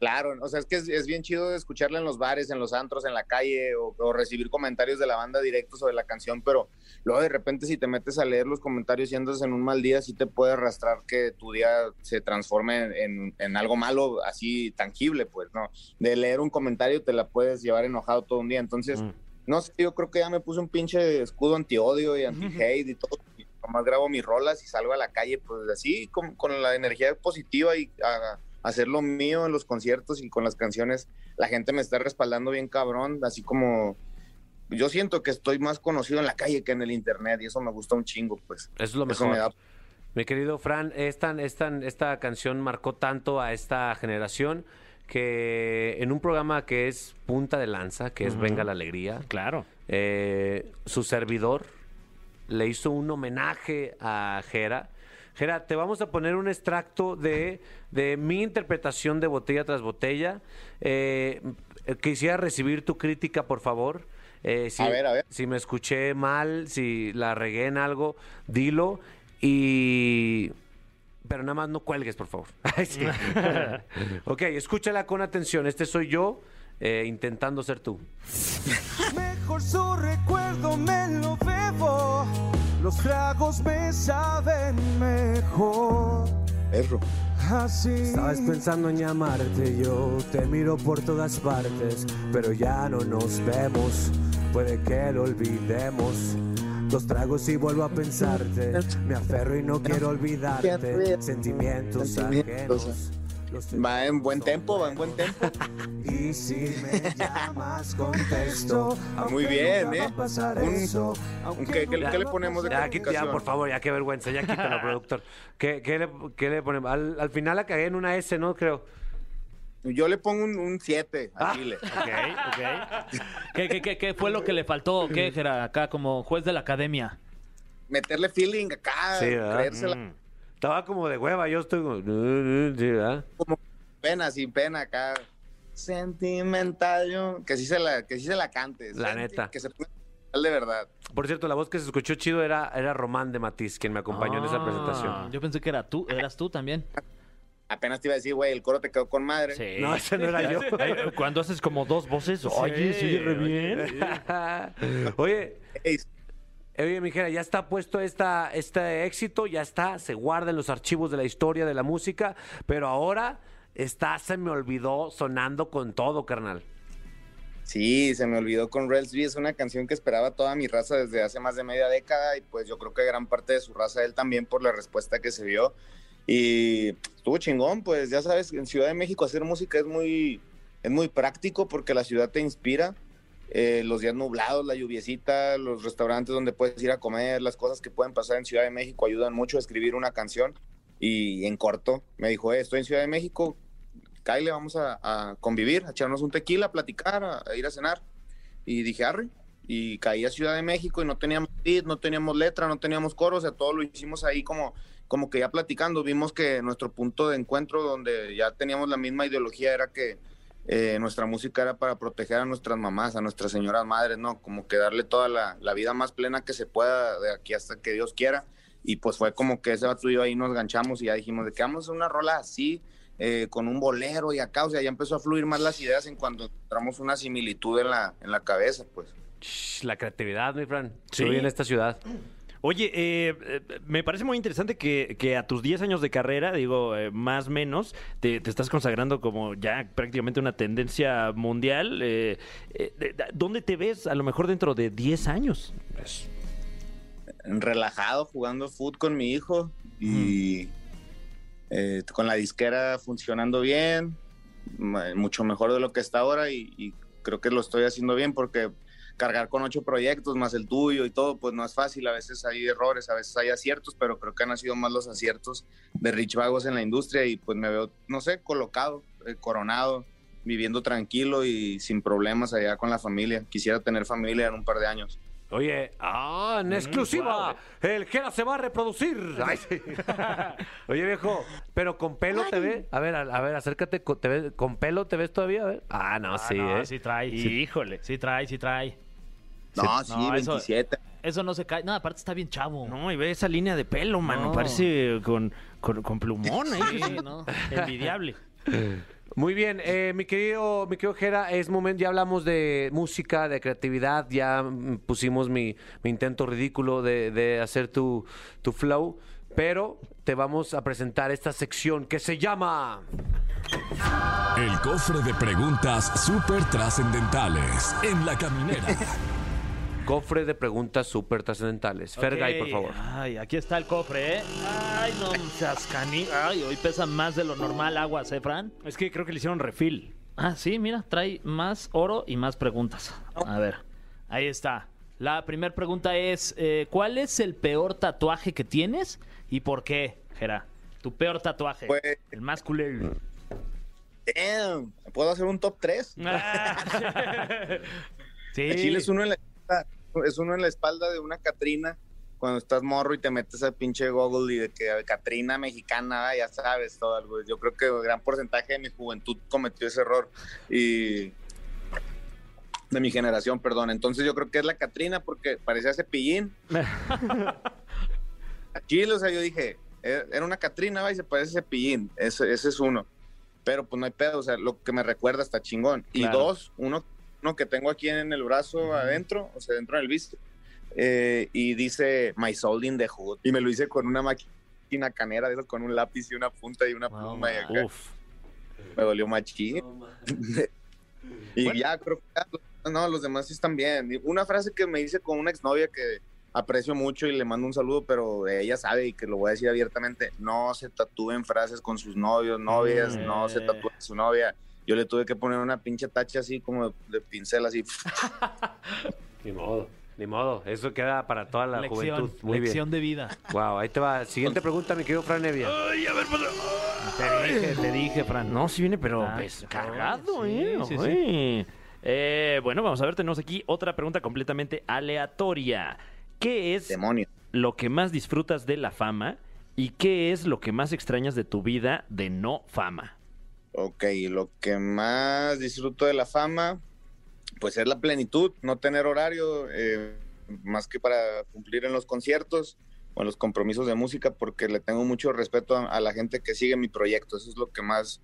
Claro, o sea, es que es, es bien chido escucharla en los bares, en los antros, en la calle, o, o recibir comentarios de la banda directos sobre la canción, pero luego de repente si te metes a leer los comentarios y andas en un mal día, sí te puede arrastrar que tu día se transforme en, en algo malo, así tangible, pues, ¿no? De leer un comentario te la puedes llevar enojado todo un día, entonces... Mm. No sé, yo creo que ya me puse un pinche escudo anti-odio y anti-hate y todo. Y nomás grabo mis rolas y salgo a la calle, pues así, con, con la energía positiva y a, a hacer lo mío en los conciertos y con las canciones. La gente me está respaldando bien cabrón, así como yo siento que estoy más conocido en la calle que en el internet y eso me gusta un chingo, pues. Eso es lo Eso mejor. me da Mi querido Fran, esta, esta, esta canción marcó tanto a esta generación que en un programa que es punta de lanza, que es Venga la Alegría, Claro. eh, su servidor le hizo un homenaje a Jera. Jera, te vamos a poner un extracto de, de mi interpretación de botella tras botella. Eh, quisiera recibir tu crítica, por favor. Eh, si, A ver, a ver. si me escuché mal, si la regué en algo, dilo. Y. Pero nada más no cuelgues, por favor. (laughs) (laughs) Ok, escúchala con atención. Este soy yo eh, intentando ser tú. Mejor su recuerdo me lo bebo. Los tragos me saben mejor. perro. Así. Estabas pensando en llamarte, yo te miro por todas partes, pero ya no nos vemos, puede que lo olvidemos. Dos tragos y vuelvo a pensarte, me aferro y no quiero olvidarte, sentimientos Sentimientos. ajenos. Va en buen tempo, va en buen tempo. (laughs) Y si me llamas, (laughs) contesto. Muy bien, ¿eh? pasar Un- eso, un- ¿qué, qué- qué le ponemos de Ya, ya, calificación? por favor, ya qué vergüenza, ya quítalo, (laughs) productor. ¿Qué, qué le, qué le ponemos? Al, al final la cagué en una S, ¿no? Creo. Yo le pongo un 7 Ah. a Chile. Ok, ok. ¿Qué, qué, qué, qué fue lo que le faltó? o ¿Qué, Jera, acá como juez de la academia? Meterle feeling acá, creérsela Mm. Estaba como de hueva, yo estoy como... Sí, ¿verdad? como pena, sin pena acá. Sentimental, yo. Que sí se la, que sí se la cante. La Senti- neta. Que se de verdad. Por cierto, la voz que se escuchó chido era, era Román de Matiz, quien me acompañó en esa Ah, presentación. Yo pensé que era tú, eras tú también. Apenas te iba a decir, güey, el coro te quedó con madre. Sí. No, ese no era yo. (laughs) Cuando haces como dos voces, oye, sí, re bien. (laughs) Oye, Ey, oye, mijera, ya está puesto esta, este éxito, ya está, se guarda en los archivos de la historia de la música, pero ahora está, se me olvidó, sonando con todo, carnal. Sí, se me olvidó con Relsby, es una canción que esperaba toda mi raza desde hace más de media década y pues yo creo que gran parte de su raza él también por la respuesta que se vio y estuvo chingón, pues ya sabes, en Ciudad de México hacer música es muy, es muy práctico porque la ciudad te inspira, eh, los días nublados, la lluviecita, los restaurantes donde puedes ir a comer, las cosas que pueden pasar en Ciudad de México ayudan mucho a escribir una canción y en corto me dijo, eh, estoy en Ciudad de México, Kyle, vamos a, a convivir, a echarnos un tequila, a platicar, a, a ir a cenar. Y dije, arre. Y caí a Ciudad de México y no teníamos beat, no teníamos letra, no teníamos coro, o sea, todo lo hicimos ahí como, como que ya platicando. Vimos que nuestro punto de encuentro, donde ya teníamos la misma ideología, era que eh, nuestra música era para proteger a nuestras mamás, a nuestras señoras madres, ¿no? Como que darle toda la, la vida más plena que se pueda de aquí hasta que Dios quiera. Y pues fue como que ese vato y yo ahí nos ganchamos y ya dijimos de que vamos a hacer una rola así, eh, con un bolero y acá, o sea, ya empezó a fluir más las ideas en cuanto encontramos una similitud en la, en la cabeza, pues. Shh, La creatividad, mi Fran. Sí. Sí. en esta ciudad. Oye, eh, eh, me parece muy interesante que, que a tus 10 años de carrera, digo, eh, más o menos, te, te estás consagrando como ya prácticamente una tendencia mundial. eh, eh, de- de- ¿Dónde te ves a lo mejor dentro de 10 años? relajado jugando fútbol con mi hijo y con la disquera funcionando bien, mucho mejor de lo que está ahora y, y creo que lo estoy haciendo bien porque cargar con ocho proyectos más el tuyo y todo, pues no es fácil, a veces hay errores, a veces hay aciertos, pero creo que han sido más los aciertos de Rich Vagos en la industria y pues me veo, no sé, colocado, eh, coronado, viviendo tranquilo y sin problemas allá con la familia. Quisiera tener familia en un par de años. Oye, ah, en exclusiva, el Jera se va a reproducir. (laughs) Ay, sí. (laughs) Oye, viejo, pero con pelo te ve. A ver, a, a ver, acércate, con, te ve- ¿con pelo te ves todavía? A ver. Ah, no, sí, no, ¿eh? sí trae. Híjole. Sí trae, sí trae. No, sí, No, eso- 27. Eso no se cae. No, aparte está bien chavo. No, y ve esa línea de pelo, mano. No. Parece con, con, con plumón, ¿eh? Sí, no. Envidiable. Muy bien, eh, mi querido, mi querido Jera, es momento, ya hablamos de música, de creatividad, ya pusimos mi, mi intento ridículo de, de hacer tu, tu flow, pero te vamos a presentar esta sección que se llama... El cofre de preguntas súper trascendentales en la caminera. (laughs) Cofre de preguntas súper trascendentales. Fergay, por favor. Ay, aquí está el cofre, ¿eh? Ay, no (laughs) seas cani. Ay, hoy pesa más de lo normal aguas, ¿eh, Fran? Es que creo que le hicieron refil. Ah, sí, mira, trae más oro y más preguntas. A ver, ahí está. La primera pregunta es, eh, ¿cuál es el peor tatuaje que tienes y por qué, Jera? Tu peor tatuaje. Pues- el más culero. Damn, ¿puedo hacer un top 3? (laughs) sí. El chile es uno en la es uno en la espalda de una Catrina cuando estás morro y te metes al pinche Google y de que Catrina mexicana, ah, ya sabes todo algo. Yo creo que un gran porcentaje de mi juventud cometió ese error y de mi generación, perdón. Entonces yo creo que es la Catrina porque parecía cepillín. (laughs) Chile, o sea, yo dije, eh, era una Catrina, va, y se parece a cepillín. Ese, ese es uno. Pero pues no hay pedo, o sea, lo que me recuerda está chingón. Y Claro. dos, uno, uno que tengo aquí en el brazo adentro, o sea, dentro del visto, eh, y dice My Soul in the Hood. Y me lo hice con una máquina canera de esas, con un lápiz y una punta y una Wow, pluma. y acá. Uf. Me dolió machín. (laughs) y ya creo que ya, no, los demás sí están bien. Y Una frase que me hice con una exnovia que aprecio mucho y le mando un saludo, pero ella sabe y que lo voy a decir abiertamente, no se tatúen frases con sus novios, novias, no se Eh. tatúen su novia. Yo le tuve que poner una pinche tacha así como de, de pincel así. (laughs) Ni modo, ni modo. Eso queda para toda la lección, juventud. Muy lección de vida. bien. Wow, ahí te va. Siguiente pregunta, mi querido Fran Evia. Te dije, te dije, Fran. No, sí viene, pero Ah, pues, sí, ¿eh? sí. Eh, bueno, vamos a ver, tenemos aquí otra pregunta completamente aleatoria. ¿Qué es Demonio. lo que más disfrutas de la fama y qué es lo que más extrañas de tu vida de no fama? Ok, lo que más disfruto de la fama, pues es la plenitud, no tener horario, eh, más que para cumplir en los conciertos o en los compromisos de música, porque le tengo mucho respeto a, a la gente que sigue mi proyecto. Eso es lo que más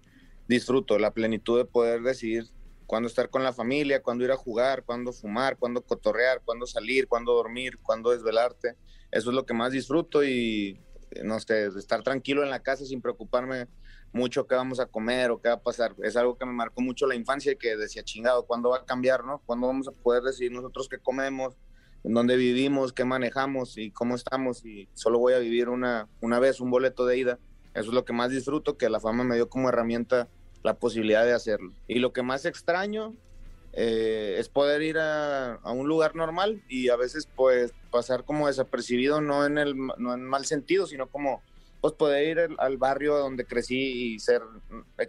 disfruto, la plenitud de poder decidir cuándo estar con la familia, cuándo ir a jugar, cuándo fumar, cuándo cotorrear, cuándo salir, cuándo dormir, cuándo desvelarte. Eso es lo que más disfruto y eh, no sé, estar tranquilo en la casa sin preocuparme mucho qué vamos a comer o qué va a pasar. Es algo que me marcó mucho la infancia y que decía, chingado, ¿cuándo va a cambiar, no? ¿Cuándo vamos a poder decidir nosotros qué comemos, en dónde vivimos, qué manejamos y cómo estamos? Y solo voy a vivir una, una vez, un boleto de ida. Eso es lo que más disfruto, que la fama me dio como herramienta la posibilidad de hacerlo. Y lo que más extraño eh, es poder ir a, a un lugar normal y a veces pues pasar como desapercibido, no en el no en mal sentido, sino como pues poder ir al, barrio donde crecí y ser,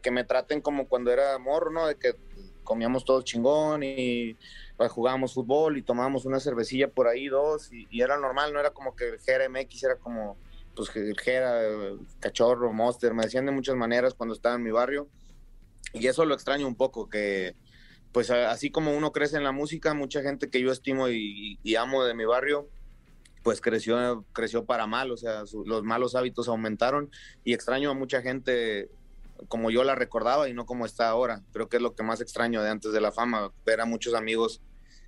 que me traten como cuando era morro, ¿no? De que comíamos todos chingón y pues, jugábamos fútbol y tomábamos una cervecilla por ahí, dos, y, era normal, no era como que el Jera MX era como, pues el Jera, eh, Cachorro, Monster, me decían de muchas maneras cuando estaba en mi barrio, y eso lo extraño un poco, que pues así como uno crece en la música, mucha gente que yo estimo y, y amo de mi barrio, pues creció, creció para mal, o sea, los malos hábitos aumentaron y extraño a mucha gente como yo la recordaba y no como está ahora. Creo que es lo que más extraño de antes de la fama, ver a muchos amigos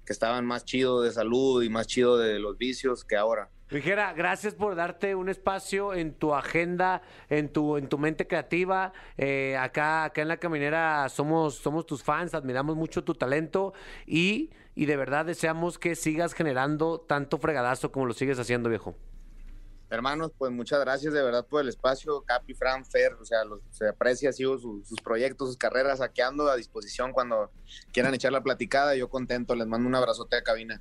que estaban más chido de salud y más chido de los vicios que ahora. Mijera, gracias por darte un espacio en tu agenda, en tu, en tu mente creativa. Eh, acá, acá en la caminera somos, somos tus fans, admiramos mucho tu talento y, y de verdad deseamos que sigas generando tanto fregadazo como lo sigues haciendo, viejo. Hermanos, pues muchas gracias de verdad por el espacio. Capi, Fran, Fer, o sea, los- se aprecia, sigo su- sus proyectos, sus carreras, saqueando a disposición cuando quieran echar la platicada. Yo contento, les mando un abrazote a cabina.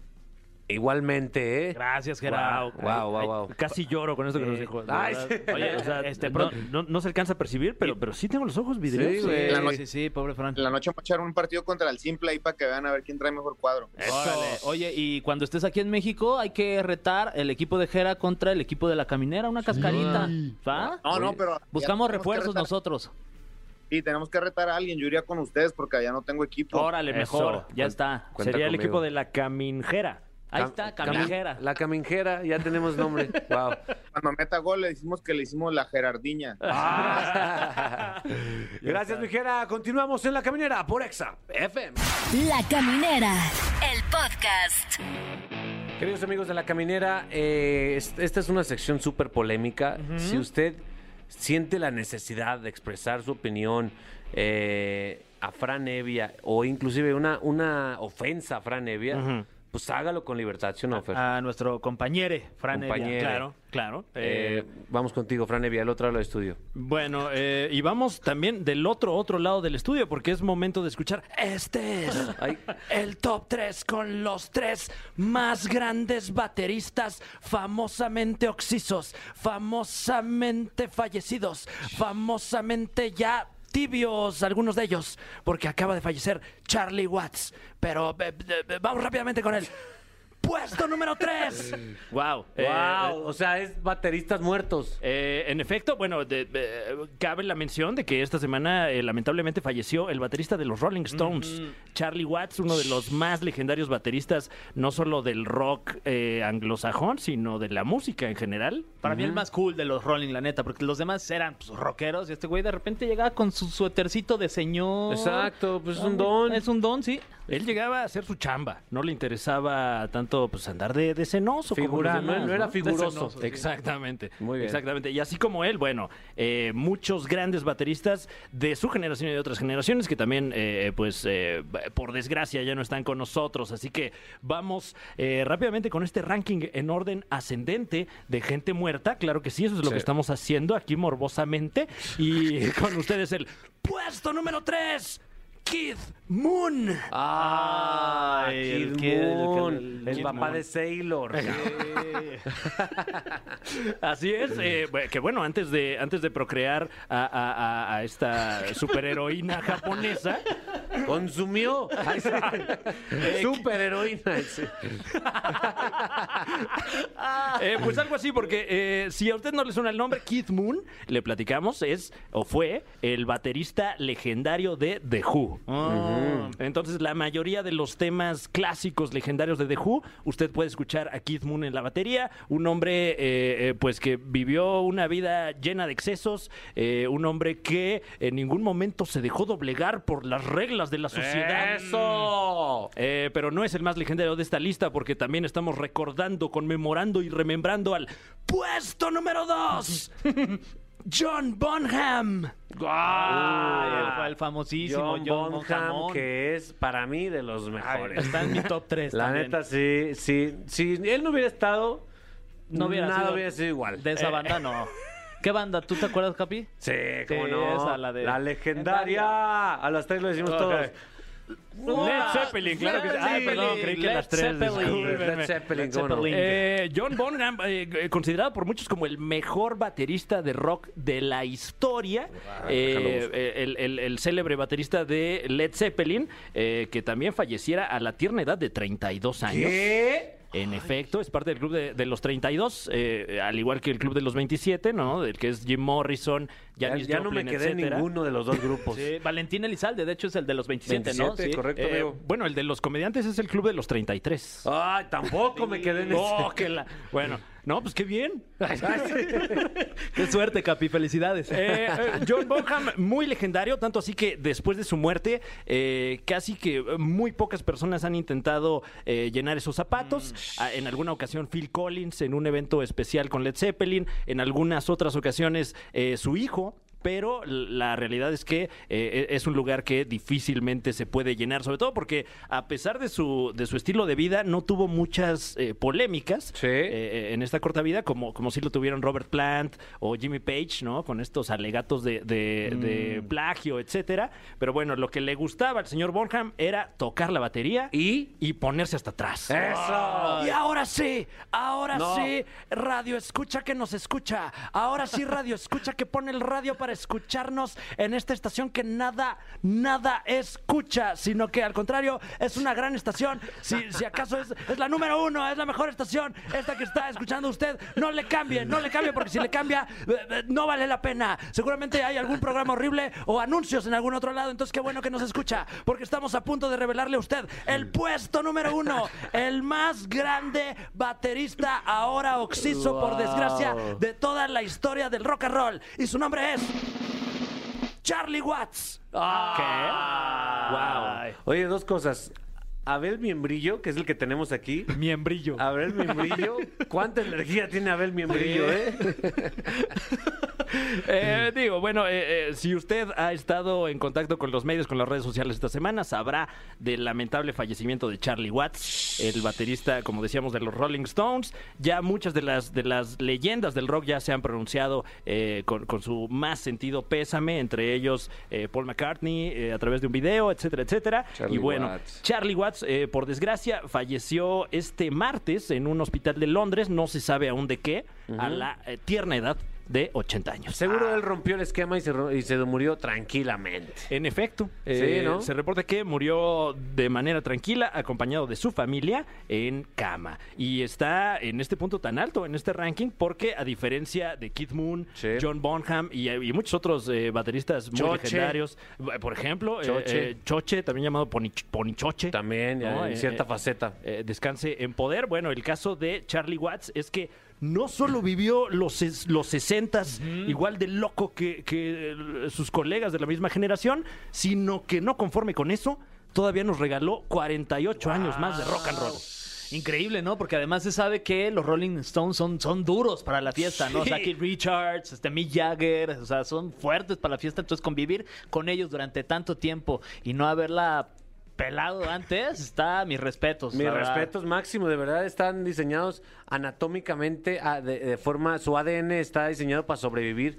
Igualmente, ¿eh? Gracias, Gerardo. Wow, wow, wow. Casi lloro con esto que nos dijo. ay. (laughs) Oye, o sea, Este, no, no- no se alcanza a percibir, pero, pero sí tengo los ojos vidriosos. Sí, güey. La noche- Sí, sí, pobre Fran. En la noche vamos a echar un partido contra el Simple ahí para que vean a ver quién trae mejor cuadro. Órale. Oye, y cuando estés aquí en México, hay que retar el equipo de Jera contra el equipo de la caminera, una cascarita. ¿Va? No, no, pero... Buscamos refuerzos nosotros. Sí, tenemos que retar a alguien. Yo iría con ustedes porque allá no tengo equipo. Órale, mejor. Eso. Ya está. Cuenta Sería el equipo de la caminjera. Ahí está, cami- caminera. La caminjera, ya tenemos nombre. (laughs) Wow. Cuando meta gol le decimos que le hicimos la Gerardiña. (laughs) (laughs) Gracias, Mijera. Continuamos en la caminera por Exa FM. La Caminera, el podcast. Queridos amigos de la caminera, eh, es- esta es una sección súper polémica. Si usted siente la necesidad de expresar su opinión eh, a Fran Evia o inclusive una, una ofensa a Fran Evia. Pues hágalo con libertad, ¿sí o no, Fer? A nuestro compañere, Fran Evia. Claro, claro. Eh, Eh, vamos contigo, Fran Evia, al otro lado del estudio. Bueno, eh, y vamos también del otro, otro lado del estudio, porque es momento de escuchar. Este es Ay. el top 3 con los tres más grandes bateristas famosamente oxisos, famosamente fallecidos, famosamente ya tibios algunos de ellos, porque acaba de fallecer Charlie Watts. Pero eh, eh, vamos rápidamente con él. Puesto número 3. Wow. wow, o sea, es bateristas muertos. Eh, en efecto, bueno, de- de- cabe la mención de que esta semana eh, lamentablemente falleció el baterista de los Rolling Stones, Charlie Watts, uno de los más legendarios bateristas, no solo del rock eh, anglosajón, sino de la música en general. Para mí el más cool de los Rolling, la neta, porque los demás eran pues, rockeros y este güey de repente llegaba con su suétercito de señor. Exacto, pues es un don. Es un don, sí. Él llegaba a hacer su chamba, no le interesaba tanto pues andar de, de cenoso. Figura, demás, no- no era figuroso. cenoso, Exactamente. Muy bien. Exactamente. Y así como él, bueno, eh, muchos grandes bateristas de su generación y de otras generaciones que también, eh, pues, eh, por desgracia ya no están con nosotros. Así que vamos eh, rápidamente con este ranking en orden ascendente de gente muerta. Claro que sí, eso es lo Sí. que estamos haciendo aquí morbosamente. Y (laughs) con ustedes el puesto número 3. Keith Moon. Ah, Ay, el Kid Kid- el- Moon, el- el, Kid papá Moon. de Sailor. (laughs) Así es, eh, que bueno, antes de, antes de procrear a, a- a- a esta superheroína japonesa, Consumió. (laughs) Superheroína. sí. (laughs) eh, pues algo así, porque eh, si a usted no le suena el nombre, Keith Moon, le platicamos, es o fue el baterista legendario de The Who. Entonces, la mayoría de los temas clásicos legendarios de The Who, usted puede escuchar a Keith Moon en la batería, un hombre eh, eh, pues que vivió una vida llena de excesos, eh, un hombre que en ningún momento se dejó doblegar por las reglas de la sociedad. ¡Eso! Pero no es el más legendario de esta lista porque también estamos recordando, conmemorando y remembrando al puesto número 2. (laughs) John Bonham. Ah, el, el famosísimo John, John, Bonham, Bonham. que es para mí de los mejores. Está en mi top 3 (laughs) La neta, sí, sí. Si él no hubiera estado, No hubiera nada sido hubiera sido igual. De esa banda, no. ¿Qué banda? ¿Tú te acuerdas, Capi? Sí, cómo Sí, no. esa, la de- legendaria. A las tres lo decimos Ok. todos. Led Zeppelin, claro que sí. Ay, perdón, creí que Led las tres. Zeppelin. discúlpenme. Led Zeppelin, cómo no. Eh, John Bonham, eh, eh, considerado por muchos como el mejor baterista de rock de la historia, eh, el, el- el célebre baterista de Led Zeppelin, eh, que también falleciera a la tierna edad de 32 años. ¿Qué? En efecto, es parte del club de, de los 32, eh, al igual que el club de los 27, ¿no? Del que es Jim Morrison, Ya, Janis ya no me quedé en etcétera. ninguno de los dos grupos. (laughs) Sí, Valentín Elizalde, de hecho es el de los 27, ¿no? 27, Sí. correcto, Eh, amigo. bueno, el de los comediantes es el club de los 33. Ay, tampoco me quedé en Oh, ese. que la- Bueno, (laughs) no, pues qué bien. (laughs) Qué suerte, Capi, felicidades. Eh, eh, John Bonham, muy legendario, tanto así que después de su muerte, eh, casi que muy pocas personas han intentado eh, llenar esos zapatos. Ah, En alguna ocasión Phil Collins en un evento especial con Led Zeppelin, en algunas otras ocasiones eh, su hijo. Pero la realidad es que eh, es un lugar que difícilmente se puede llenar, sobre todo porque a pesar de su, de su estilo de vida, no tuvo muchas eh, polémicas Sí. eh, en esta corta vida, como, como si lo tuvieron Robert Plant o Jimmy Page, ¿no? Con estos alegatos de, de- de plagio, etcétera. Pero bueno, lo que le gustaba al señor Bonham era tocar la batería ¿Y? y ponerse hasta atrás. ¡Eso! Y ahora sí, ahora No. sí, radio escucha que nos escucha. Ahora sí, radio escucha que pone el radio para escucharnos en esta estación que nada, nada escucha, sino que al contrario es una gran estación. Si, si acaso es, es la número uno, es la mejor estación, esta que está escuchando usted, no le cambie, no le cambie, porque si le cambia, eh, eh, no vale la pena. Seguramente hay algún programa horrible o anuncios en algún otro lado, entonces qué bueno que nos escucha, porque estamos a punto de revelarle a usted el puesto número uno, el más grande baterista ahora oxiso, por desgracia, de toda la historia del rock and roll. Y su nombre es Charlie Watts. Wow. Oye, dos cosas. Abel Miembrillo, que es el que tenemos aquí. Miembrillo. Abel Miembrillo. ¿Cuánta energía tiene Abel Miembrillo, eh? (laughs) (laughs) Eh, digo, bueno, eh, eh, si usted ha estado en contacto con los medios, con las redes sociales esta semana, sabrá del lamentable fallecimiento de Charlie Watts, el baterista, como decíamos, de los Rolling Stones. Ya muchas de las, de las leyendas del rock ya se han pronunciado con, con su más sentido pésame, entre ellos Paul McCartney a través de un video, etcétera, etcétera. Charlie y bueno, Watts. Charlie Watts, eh, por desgracia, falleció este martes en un hospital de Londres, no se sabe aún de qué, a la tierna edad de 80 años. Seguro él rompió el esquema y se, y se murió tranquilamente. En efecto, eh, ¿no? se reporta que murió de manera tranquila, acompañado de su familia en cama. Y está en este punto tan alto, en este ranking, porque a diferencia de Keith Moon, Sí. John Bonham y, y muchos otros eh, bateristas muy Choche. legendarios, eh, por ejemplo, Choche. eh, Choche, también llamado Poni- Ponichoche. También, en cierta faceta. descanse en poder. Bueno, el caso de Charlie Watts es que no solo vivió los, los 60 igual de loco que, que, eh, sus colegas de la misma generación, sino que no conforme con eso, todavía nos regaló 48 años más de rock and roll. Increíble, ¿no? Porque además se sabe que los Rolling Stones son, son duros para la fiesta, ¿no? O sea. Keith Richards, este Mick Jagger, o sea, son fuertes para la fiesta. Entonces, convivir con ellos durante tanto tiempo y no haberla pelado antes, está mis respetos. Mis respetos máximo, de verdad están diseñados anatómicamente, ah, de, de forma, su ADN está diseñado para sobrevivir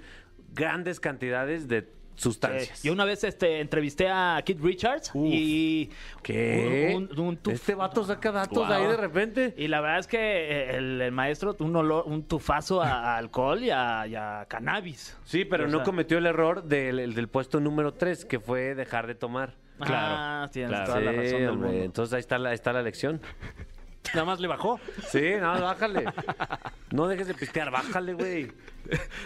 grandes cantidades de sustancias. Yo una vez este, entrevisté a Keith Richards y... ¿Qué? un- un- un este vato saca datos Wow. ahí de repente. Y la verdad es que eh, el, el maestro, un, olor, un tufazo a, a alcohol y a, y a cannabis. Sí, pero O no cometió el error del, el del puesto número 3, que fue dejar de tomar. Ah, tienes claro. toda la razón del hombre, mundo. Entonces ahí está la, está la lección. (laughs) Nada más le bajó. Sí, no, bájale. No dejes de pistear, bájale, güey.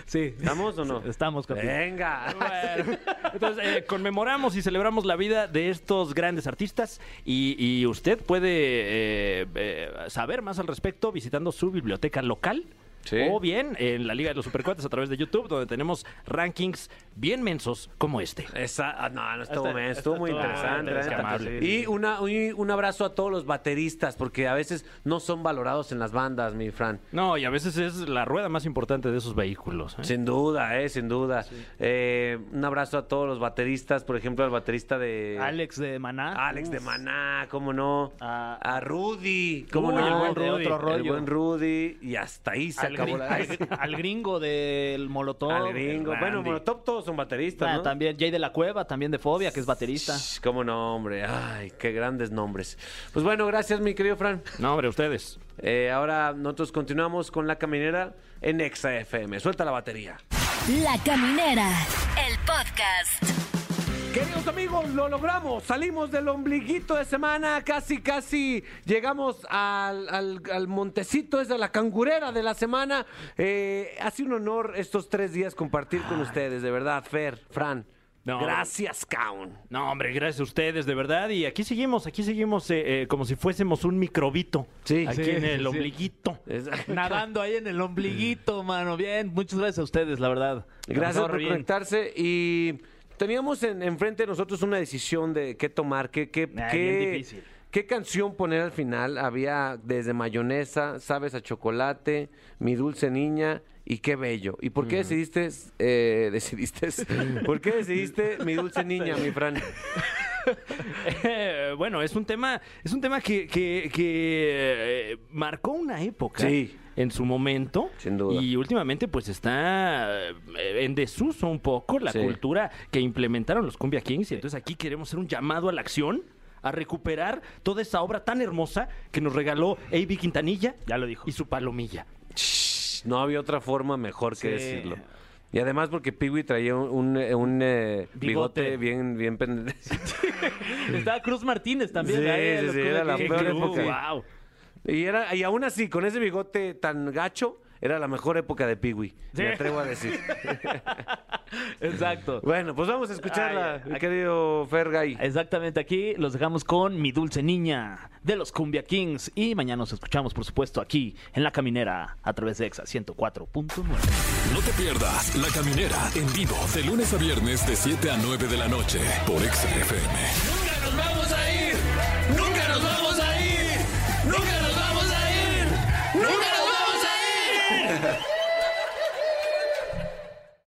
Sí. ¿Estamos o no? Estamos, Capi. Venga. Bueno, entonces, eh, conmemoramos y celebramos la vida de estos grandes artistas y, y usted puede eh, eh, saber más al respecto visitando su biblioteca local. Sí. O bien en la Liga de los Supercuates a través de YouTube, donde tenemos rankings bien mensos como este. Esa, ah, no, no estuvo, Está- men, está estuvo muy interesante. amable. Y una, y un abrazo a todos los bateristas, porque a veces no son valorados en las bandas, mi Fran. No, y a veces es la rueda más importante de esos vehículos. ¿eh? Sin duda, eh, sin duda. Eh, un abrazo a todos los bateristas, por ejemplo, al baterista de... Alex de Maná. Alex de Maná, cómo no. A- A, Rudy, cómo Uy, no. el buen Rudy. otro rollo. El buen Rudy. Y hasta ahí se al, acabó gring- la... al- al gringo del Molotov. Al gringo. Bueno. Molotov todos son bateristas, Ah, ¿no? También Jay de la Cueva, también de Fobia, que es baterista. Shh, Cómo no, hombre. Ay, qué grandes nombres. Pues bueno, gracias, mi querido Fran. No, hombre, ustedes. Eh, ahora nosotros continuamos con la caminera en Exa FM. Suelta la batería. La Caminera, el podcast. Queridos amigos, lo logramos. Salimos del ombliguito de semana. Casi, casi llegamos al, al- al montecito, es de la cangurera de la semana. Eh, hace un honor estos tres días compartir con ustedes, de verdad, Fer, Fran. No. Gracias, Caun. No, hombre, gracias a ustedes, de verdad. Y aquí seguimos, aquí seguimos eh, eh, como si fuésemos un microbito. Sí. Aquí Sí, en el sí. ombliguito. (laughs) Nadando ahí en el ombliguito, mano. Bien, muchas gracias a ustedes, la verdad. Gracias por bien. conectarse y teníamos en, enfrente de nosotros una decisión de qué tomar, qué, qué, qué canción poner al final. Había desde mayonesa, sabes a chocolate, mi dulce niña y qué bello. ¿Y por qué decidiste, eh, (laughs) decidiste, por qué decidiste mi dulce niña, mi Fran? (laughs) Eh, bueno, es un tema, es un tema que, que- que, eh, marcó una época. Sí. En su momento. Sin duda. Y últimamente, pues está eh, en desuso un poco la Sí. cultura que implementaron los Cumbia Kings. Y entonces aquí queremos hacer un llamado a la acción. A recuperar toda esa obra tan hermosa que nos regaló A.B. Quintanilla. Ya lo dijo. Y su palomilla. No había otra forma mejor que Sí. decirlo. Y además porque Piwi traía un, un, eh, un, eh, bigote. Bigote. bien, bien pendiente. (laughs) Estaba Cruz Martínez también. Sí, ahí sí, era la peor época. Wow. Y, era, y aún así, con ese bigote tan gacho, era la mejor época de Piwi. Sí. Me atrevo a decir. (laughs) Exacto. bueno, pues vamos a escucharla, Ay, mi querido Fergay. Exactamente, aquí los dejamos con Mi Dulce Niña de los Cumbia Kings. Y mañana nos escuchamos, por supuesto, aquí en La Caminera a través de EXA 104.9. No te pierdas La Caminera en vivo de lunes a viernes de 7 a 9 de la noche por XFM.